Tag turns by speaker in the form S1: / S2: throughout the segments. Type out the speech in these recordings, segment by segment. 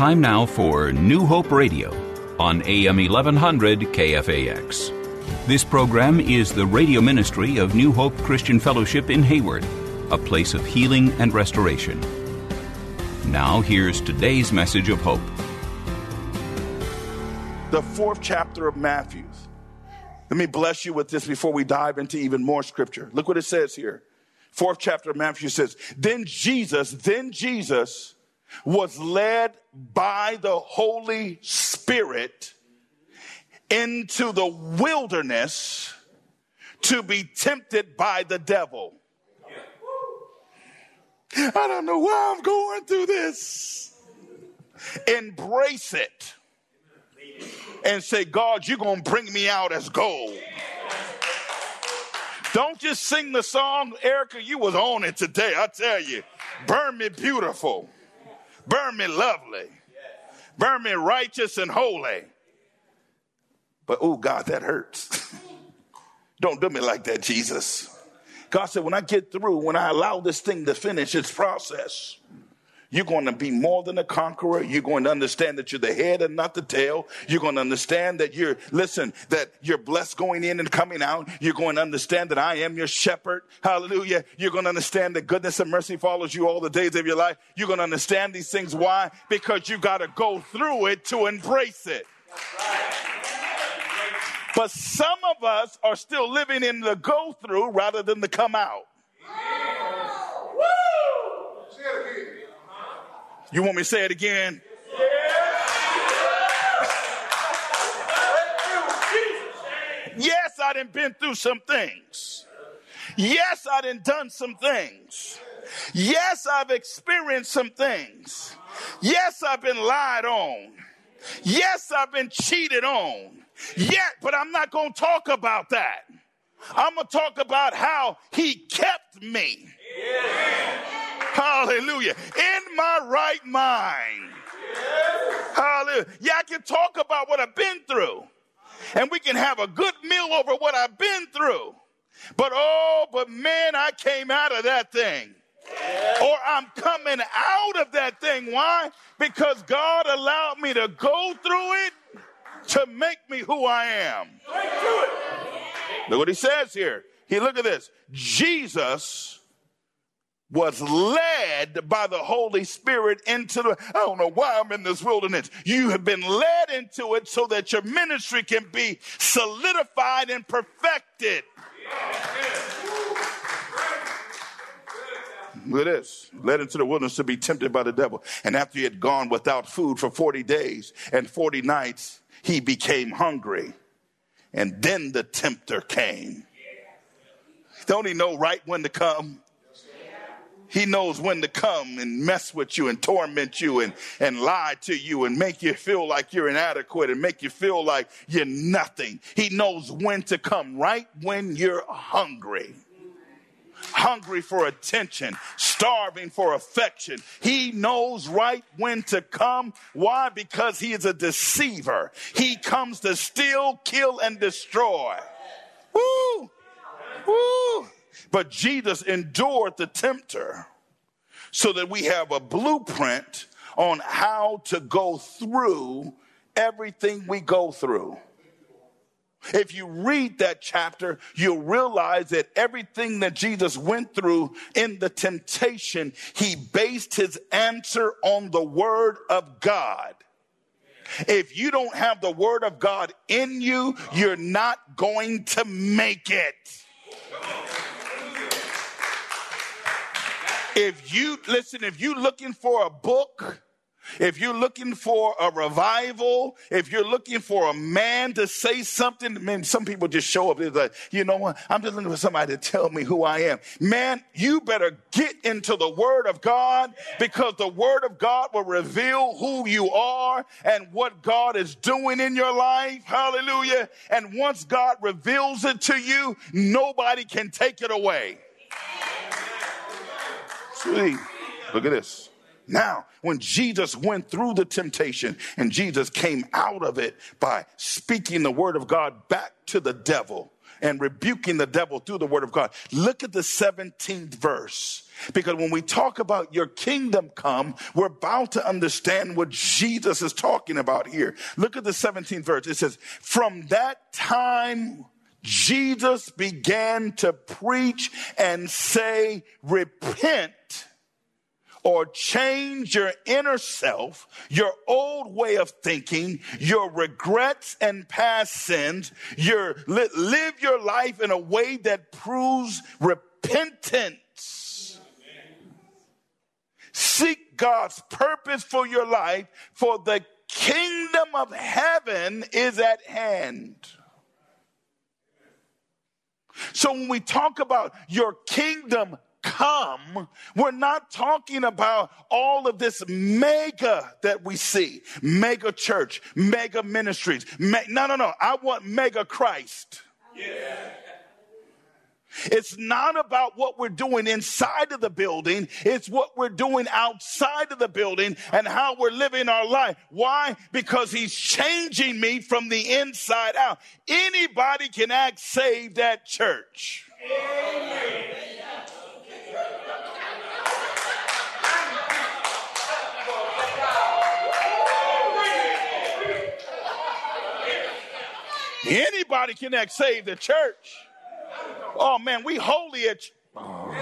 S1: Time now for New Hope Radio on AM 1100 KFAX. This program is the radio ministry of New Hope Christian Fellowship in Hayward, a place of healing and restoration. Now, here's today's message of hope.
S2: The fourth chapter of Matthew. Let me bless you with this before we dive into even more scripture. Look what it says here. Fourth chapter of Matthew says, Then Jesus, then Jesus was led by the Holy Spirit into the wilderness to be tempted by the devil. I don't know why I'm going through this. Embrace it and say, God, you're going to bring me out as gold. Don't just sing the song, Erica, you was on it today. I tell you, burn me beautiful, burn me lovely, burn me righteous and holy. But oh, God, that hurts. Don't do me like that, Jesus. God said, when I get through, when I allow this thing to finish its process, you're going to be more than a conqueror. You're going to understand that you're the head and not the tail. You're going to understand that you're, listen, that you're blessed going in and coming out. You're going to understand that I am your shepherd. Hallelujah. You're going to understand that goodness and mercy follows you all the days of your life. You're going to understand these things. Why? Because you got to go through it to embrace it. But some of us are still living in the go through rather than the come out. You want me to say it again? Yes, I done been through some things. Yes, I done done some things. Yes, I've experienced some things. Yes, I've been lied on. Yes, I've been cheated on. Yet, but I'm not going to talk about that. I'm going to talk about how he kept me. Hallelujah. In my right mind. Hallelujah. Yeah, I can talk about what I've been through. And we can have a good meal over what I've been through. But oh, but man, I came out of that thing. Or I'm coming out of that thing. Why? Because God allowed me to go through it to make me who I am. Look what he says here. He look at this. Jesus was led by the Holy Spirit into the, I don't know why I'm in this wilderness. You have been led into it so that your ministry can be solidified and perfected. Look at this. Led into the wilderness to be tempted by the devil. And after he had gone without food for 40 days and 40 nights, he became hungry. And then the tempter came. Don't he know right when to come? He knows when to come and mess with you and torment you and, and lie to you and make you feel like you're inadequate and make you feel like you're nothing. He knows when to come right when you're hungry hungry for attention, starving for affection. He knows right when to come. Why? Because he is a deceiver. He comes to steal, kill, and destroy. Woo! Woo! But Jesus endured the tempter so that we have a blueprint on how to go through everything we go through. If you read that chapter, you'll realize that everything that Jesus went through in the temptation, he based his answer on the word of God. If you don't have the word of God in you, you're not going to make it. If you listen, if you're looking for a book If you're looking for a revival, if you're looking for a man to say something, man, some people just show up. They're like, you know what? I'm just looking for somebody to tell me who I am. Man, you better get into the word of God because the word of God will reveal who you are and what God is doing in your life. Hallelujah. And once God reveals it to you, nobody can take it away. Sweet. Look at this. Now, when Jesus went through the temptation and Jesus came out of it by speaking the word of God back to the devil and rebuking the devil through the word of God, look at the 17th verse. Because when we talk about your kingdom come, we're about to understand what Jesus is talking about here. Look at the 17th verse. It says, From that time, Jesus began to preach and say, Repent or change your inner self, your old way of thinking, your regrets and past sins, your live your life in a way that proves repentance. Seek God's purpose for your life, for the kingdom of heaven is at hand. So when we talk about your kingdom come, we're not talking about all of this mega that we see mega church, mega ministries. Me- no, no, no. I want mega Christ. Yeah. It's not about what we're doing inside of the building. It's what we're doing outside of the building and how we're living our life. Why? Because he's changing me from the inside out. Anybody can act saved at church. Anybody can act save the church. Oh man, we holy at. Oh.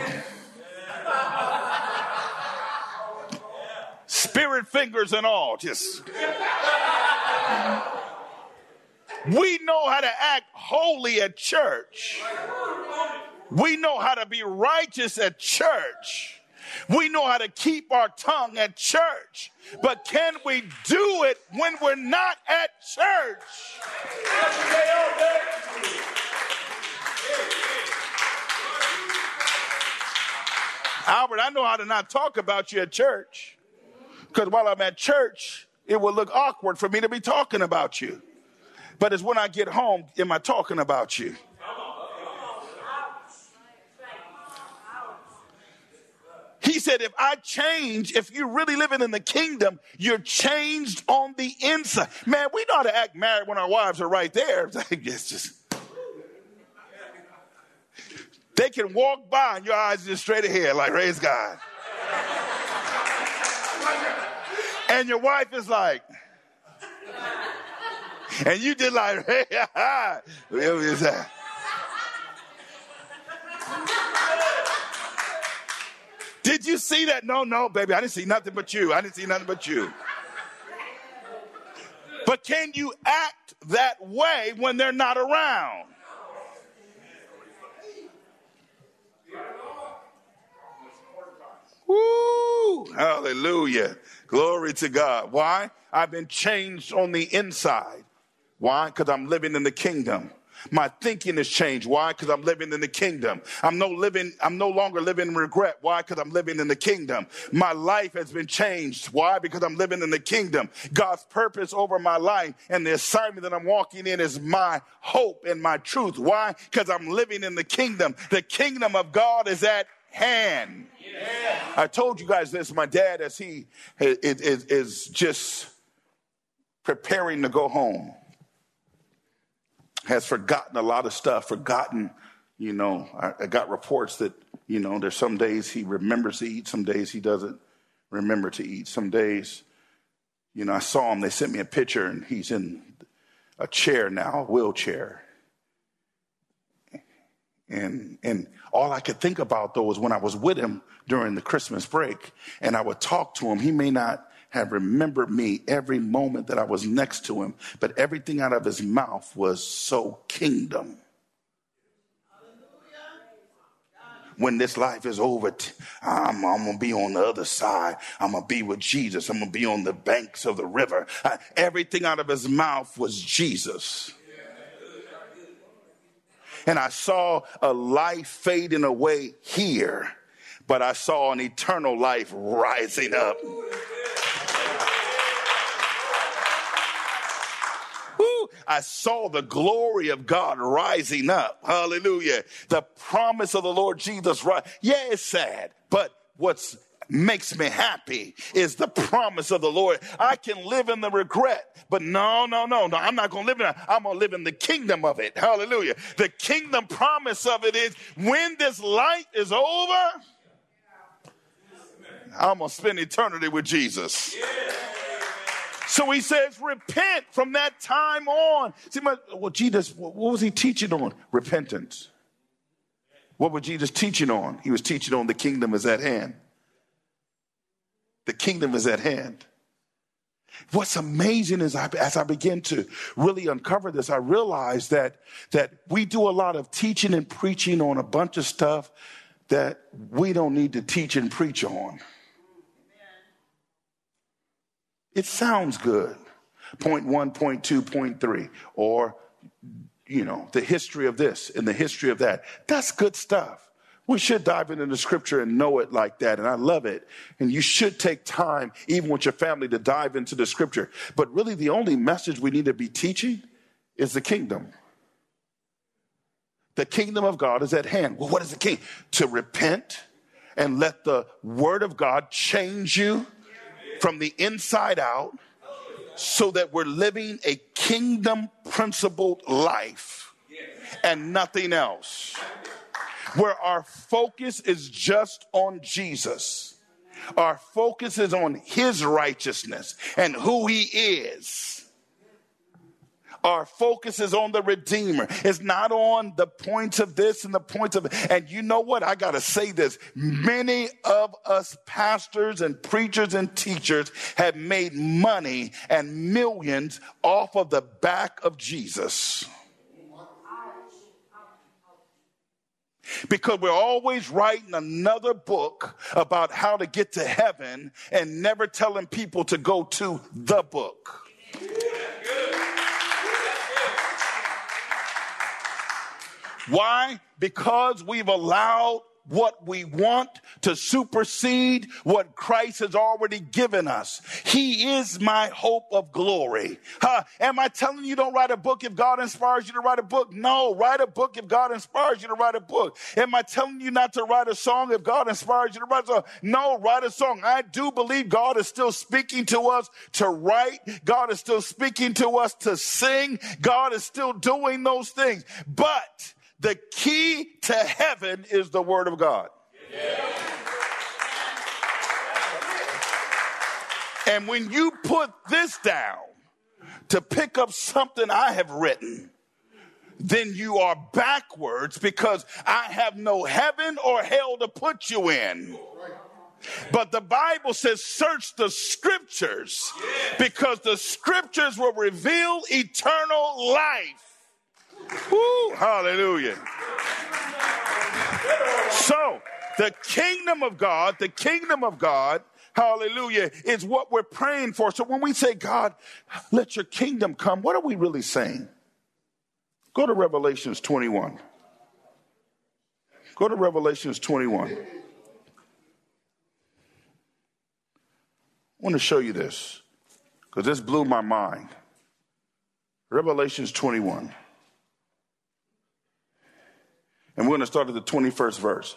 S2: Spirit fingers and all, just. We know how to act holy at church. We know how to be righteous at church. We know how to keep our tongue at church, but can we do it when we're not at church? Albert, I know how to not talk about you at church because while I'm at church, it will look awkward for me to be talking about you. But it's when I get home, am I talking about you? He said, if I change, if you're really living in the kingdom, you're changed on the inside. Man, we know how to act married when our wives are right there. It's just. They can walk by and your eyes just straight ahead, like, raise God. and your wife is like, and you did like, hey, ha, ha. Did you see that? No, no, baby. I didn't see nothing but you. I didn't see nothing but you. But can you act that way when they're not around? Woo! Hallelujah. Glory to God. Why? I've been changed on the inside. Why? Because I'm living in the kingdom. My thinking has changed. Why? Because I'm living in the kingdom. I'm no living, I'm no longer living in regret. Why? Because I'm living in the kingdom. My life has been changed. Why? Because I'm living in the kingdom. God's purpose over my life and the assignment that I'm walking in is my hope and my truth. Why? Because I'm living in the kingdom. The kingdom of God is at hand. Yeah. I told you guys this. My dad, as he is, is, just preparing to go home has forgotten a lot of stuff, forgotten, you know, I got reports that, you know, there's some days he remembers to eat, some days he doesn't remember to eat. Some days, you know, I saw him, they sent me a picture and he's in a chair now, a wheelchair. And and all I could think about though was when I was with him during the Christmas break and I would talk to him, he may not have remembered me every moment that I was next to him, but everything out of his mouth was so kingdom. when this life is over, I'm, I'm going to be on the other side. I'm to be with Jesus. I'm to be on the banks of the river. Uh, everything out of his mouth was Jesus. And I saw a life fading away here, but I saw an eternal life rising up. I saw the glory of God rising up. Hallelujah. The promise of the Lord Jesus. Right. Yeah, it's sad, but what's makes me happy is the promise of the Lord. I can live in the regret, but no, no, no, no. I'm not going to live in it. I'm going to live in the kingdom of it. Hallelujah. The kingdom promise of it is when this life is over, I'm going to spend eternity with Jesus. So he says, repent from that time on. See, my, well, Jesus, what was he teaching on? Repentance. What was Jesus teaching on? He was teaching on the kingdom is at hand. The kingdom is at hand. What's amazing is I, as I begin to really uncover this, I realize that, that we do a lot of teaching and preaching on a bunch of stuff that we don't need to teach and preach on. It sounds good. Point one, point two, point three, or, you know, the history of this and the history of that. That's good stuff. We should dive into the scripture and know it like that. And I love it. And you should take time, even with your family, to dive into the scripture. But really, the only message we need to be teaching is the kingdom. The kingdom of God is at hand. Well, what is the king? To repent and let the word of God change you from the inside out so that we're living a kingdom principled life and nothing else where our focus is just on Jesus. Our focus is on his righteousness and who he is. Our focus is on the Redeemer. It's not on the points of this and the points of, and you know what? I got to say this. Many of us pastors and preachers and teachers have made money and millions off of the back of Jesus. Because we're always writing another book about how to get to heaven and never telling people to go to the book. Why? Because we've allowed what we want to supersede what Christ has already given us. He is my hope of glory. Huh? Am I telling you don't write a book if God inspires you to write a book? No, write a book if God inspires you to write a book. Am I telling you not to write a song if God inspires you to write a song? No, write a song. I do believe God is still speaking to us to write. God is still speaking to us to sing. God is still doing those things. But the key to heaven is the Word of God. And when you put this down to pick up something I have written, then you are backwards because I have no heaven or hell to put you in. But the Bible says, search the scriptures because the scriptures will reveal eternal life. Woo, hallelujah. So, the kingdom of God, the kingdom of God, hallelujah, is what we're praying for. So when we say, God, let your kingdom come, what are we really saying? Go to Revelations 21. Go to Revelations 21. I want to show you this because this blew my mind. Revelations 21. And we're going to start at the 21st verse.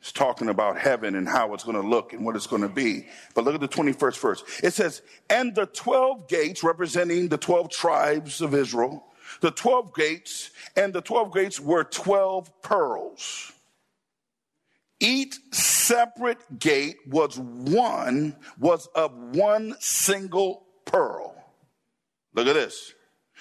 S2: It's talking about heaven and how it's going to look and what it's going to be. But look at the 21st verse. It says, And the 12 gates representing the 12 tribes of Israel, the 12 gates, and the 12 gates were 12 pearls. Each separate gate was one, was of one single pearl. Look at this.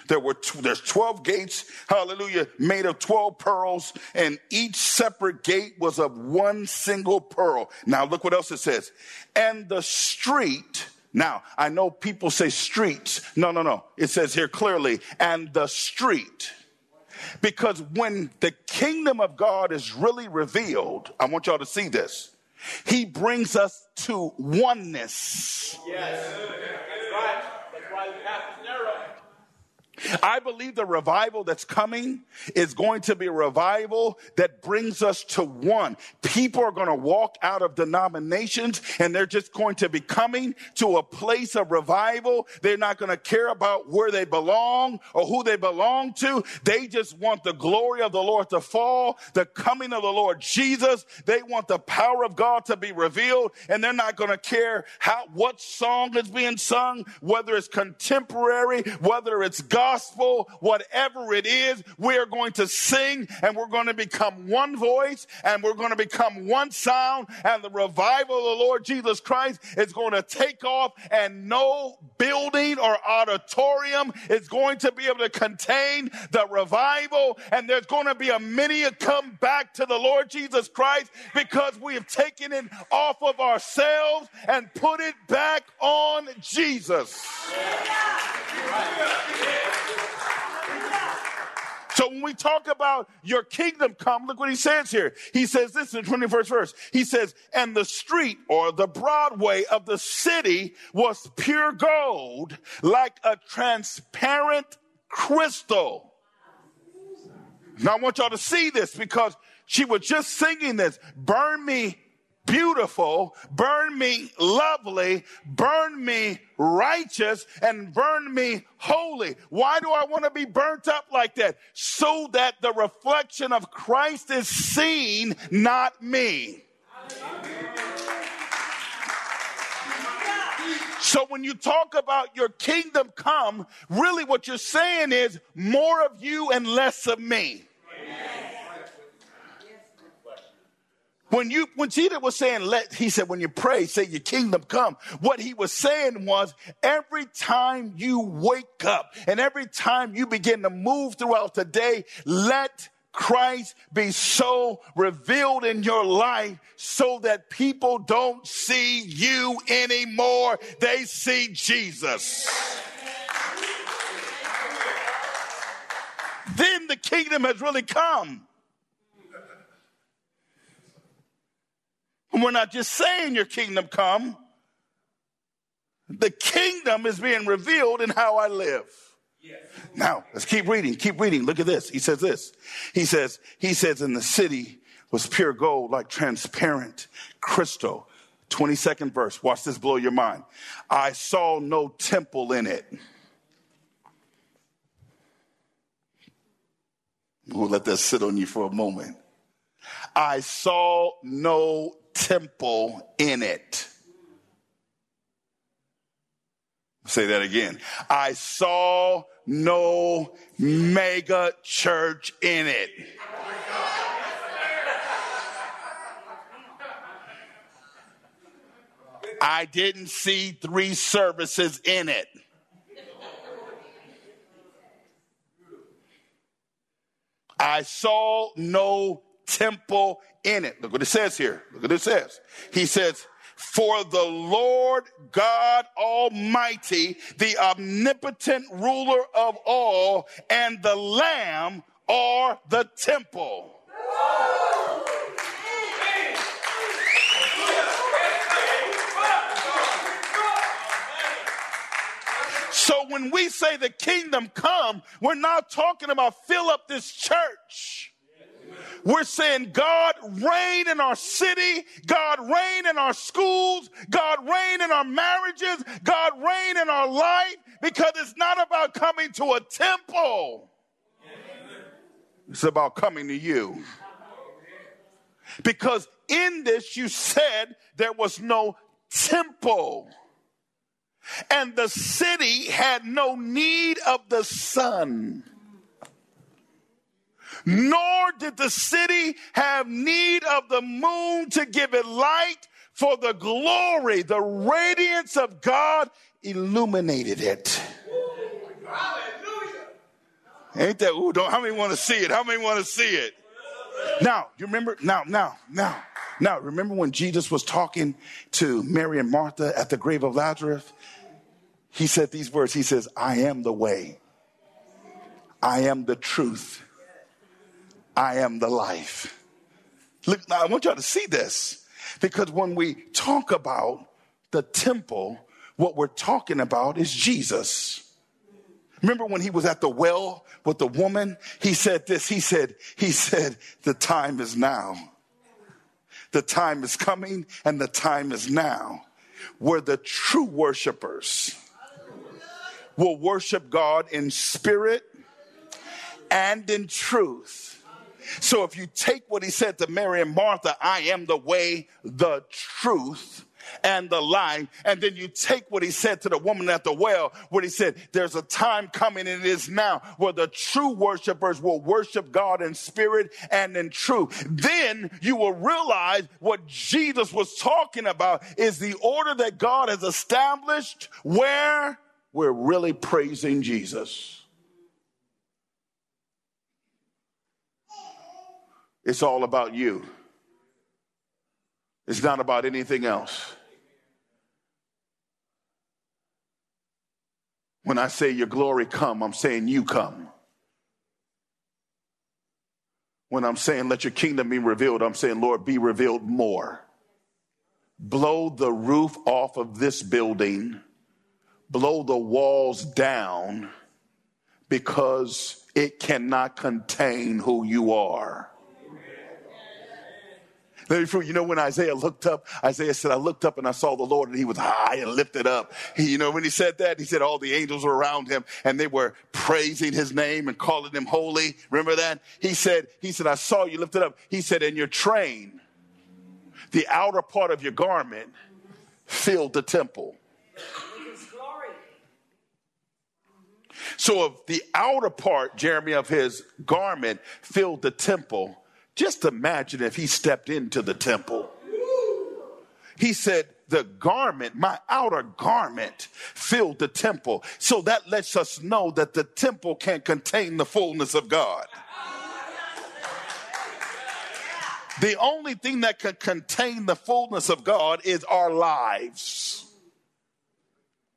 S2: There were there's 12 gates, hallelujah, made of 12 pearls, and each separate gate was of one single pearl. Now look what else it says. And the street, now I know people say streets. No, no, no. It says here clearly, and the street. Because when the kingdom of God is really revealed, I want y'all to see this. He brings us to oneness. Yes. That's right. That's why the path is narrow. I believe the revival that's coming is going to be a revival that brings us to one. People are going to walk out of denominations and they're just going to be coming to a place of revival. They're not going to care about where they belong or who they belong to. They just want the glory of the Lord to fall, the coming of the Lord Jesus. They want the power of God to be revealed and they're not going to care how, what song is being sung, whether it's contemporary, whether it's God gospel, whatever it is, we are going to sing and we're going to become one voice and we're going to become one sound and the revival of the Lord Jesus Christ is going to take off and no building or auditorium is going to be able to contain the revival and there's going to be a many come back to the Lord Jesus Christ because we have taken it off of ourselves and put it back on Jesus. Yeah. So when we talk about your kingdom come, look what he says here. He says this in the 21st verse. He says, and the street or the Broadway of the city was pure gold, like a transparent crystal. Now I want y'all to see this because she was just singing this. Burn me beautiful, burn me lovely, burn me righteous, and burn me holy. Why do I want to be burnt up like that? So that the reflection of Christ is seen, not me. So when you talk about your kingdom come, really what you're saying is more of you and less of me. When you, when Jesus was saying, let, he said, when you pray, say your kingdom come. What he was saying was every time you wake up and every time you begin to move throughout the day, let Christ be so revealed in your life so that people don't see you anymore. They see Jesus. then the kingdom has really come. And we're not just saying your kingdom come. The kingdom is being revealed in how I live. Yes. Now, let's keep reading. Keep reading. Look at this. He says this. He says, he says, in the city was pure gold, like transparent crystal. 22nd verse. Watch this blow your mind. I saw no temple in it. We'll let that sit on you for a moment. I saw no temple in it. Say that again. I saw no mega church in it. I didn't see three services in it. I saw no temple in it. Look what it says here. Look what it says. He says, for the Lord God Almighty, the omnipotent ruler of all, and the Lamb are the temple. So when we say the kingdom come, we're not talking about fill up this church. We're saying, God, reign in our city. God, reign in our schools. God, reign in our marriages. God, reign in our life because it's not about coming to a temple. It's about coming to you. Because in this, you said there was no temple. And the city had no need of the sun nor did the city have need of the moon to give it light, for the glory, the radiance of God illuminated it. Ain't that, ooh, don't, how many want to see it? How many want to see it? Now, you remember, now, now, now, now, remember when Jesus was talking to Mary and Martha at the grave of Lazarus? He said these words. He says, I am the way. I am the truth I am the life. Look, now I want y'all to see this because when we talk about the temple, what we're talking about is Jesus. Remember when he was at the well with the woman? He said this. He said, he said, the time is now. The time is coming and the time is now where the true worshipers will worship God in spirit and in truth. So if you take what he said to Mary and Martha, I am the way, the truth, and the life. And then you take what he said to the woman at the well, where he said, There's a time coming, and it is now, where the true worshipers will worship God in spirit and in truth. Then you will realize what Jesus was talking about is the order that God has established where we're really praising Jesus. It's all about you. It's not about anything else. When I say your glory come, I'm saying you come. When I'm saying let your kingdom be revealed, I'm saying, Lord, be revealed more. Blow the roof off of this building, blow the walls down because it cannot contain who you are. You know, when Isaiah looked up, Isaiah said, I looked up and I saw the Lord and he was high and lifted up. He, you know, when he said that, he said all the angels were around him and they were praising his name and calling him holy. Remember that? He said, he said, I saw you lifted up. He said, and your train, the outer part of your garment filled the temple. So if the outer part, Jeremy, of his garment filled the temple, just imagine if he stepped into the temple. He said, the garment, my outer garment filled the temple. So that lets us know that the temple can't contain the fullness of God. The only thing that can contain the fullness of God is our lives.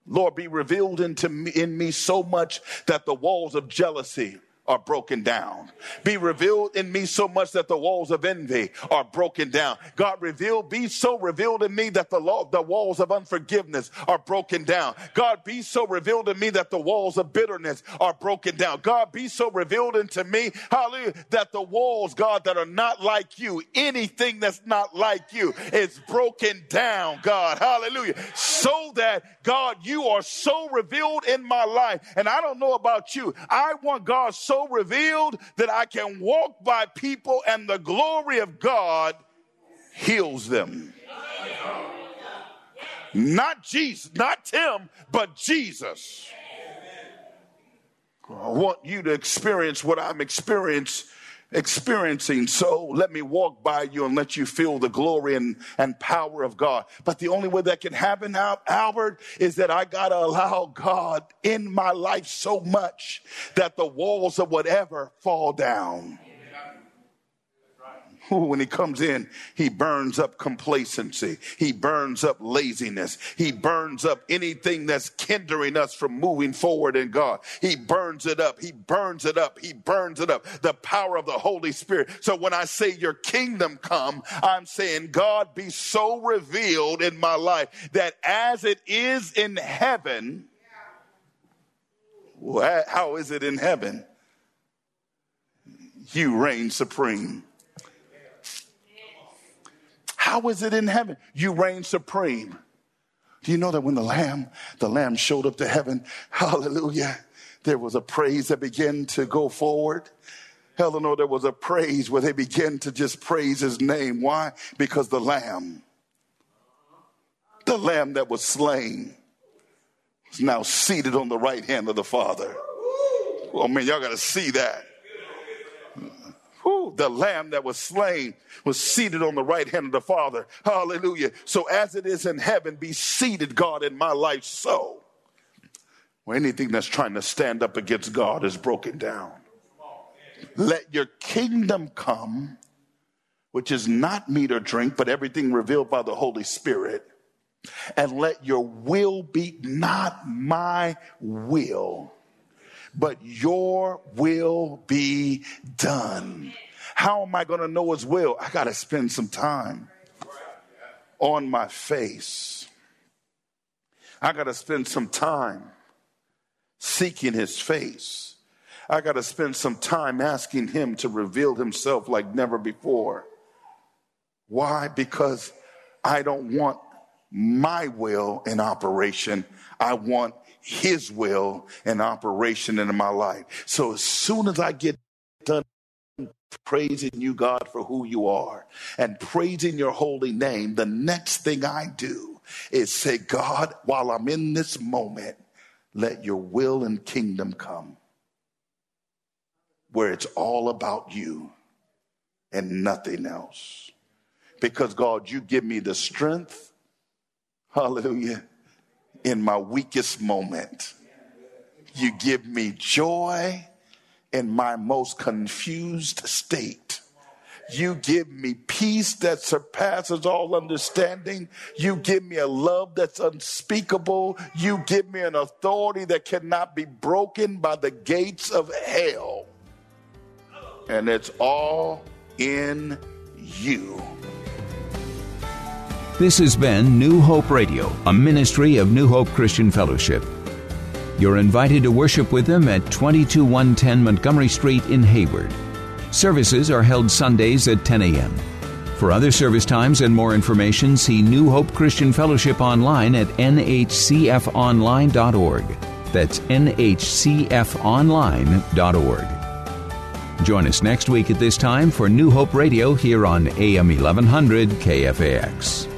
S2: Lord, be revealed into me, in me so much that the walls of jealousy, are broken down. Be revealed in me so much that the walls of envy are broken down. God revealed, be so revealed in me that the law, the walls of unforgiveness are broken down. God be so revealed in me that the walls of bitterness are broken down. God be so revealed into me, hallelujah, that the walls, God, that are not like you, anything that's not like you is broken down, God, hallelujah. So that, God, you are so revealed in my life. And I don't know about you. I want God so revealed that I can walk by people and the glory of God heals them. Not Jesus, not Tim, but Jesus. I want you to experience what I'm experiencing experiencing. So let me walk by you and let you feel the glory and, and power of God. But the only way that can happen, Albert, is that I got to allow God in my life so much that the walls of whatever fall down when he comes in, he burns up complacency. He burns up laziness. He burns up anything that's hindering us from moving forward in God. He burns it up. He burns it up. He burns it up. The power of the Holy Spirit. So when I say your kingdom come, I'm saying God be so revealed in my life that as it is in heaven, how is it in heaven? You reign supreme. How is it in heaven? You reign supreme. Do you know that when the lamb, the lamb showed up to heaven, hallelujah, there was a praise that began to go forward. Eleanor, there was a praise where they began to just praise his name. Why? Because the lamb, the lamb that was slain, is now seated on the right hand of the Father. Oh man, y'all got to see that. The lamb that was slain was seated on the right hand of the Father. Hallelujah. So as it is in heaven, be seated, God, in my life so. Where anything that's trying to stand up against God is broken down. Let your kingdom come, which is not meat or drink, but everything revealed by the Holy Spirit. And let your will be not my will but your will be done. How am I going to know his will? I got to spend some time on my face. I got to spend some time seeking his face. I got to spend some time asking him to reveal himself like never before. Why? Because I don't want my will in operation. I want his will in operation in my life. So as soon as I get done praising you, God, for who you are and praising your holy name, the next thing I do is say, God, while I'm in this moment, let your will and kingdom come where it's all about you and nothing else. Because, God, you give me the strength, hallelujah, in my weakest moment. You give me joy in my most confused state. You give me peace that surpasses all understanding. You give me a love that's unspeakable. You give me an authority that cannot be broken by the gates of hell. And it's all in you.
S1: This has been New Hope Radio, a ministry of New Hope Christian Fellowship. You're invited to worship with them at 22110 Montgomery Street in Hayward. Services are held Sundays at 10 a.m. For other service times and more information, see New Hope Christian Fellowship online at nhcfonline.org. That's nhcfonline.org. Join us next week at this time for New Hope Radio here on AM 1100 KFAX.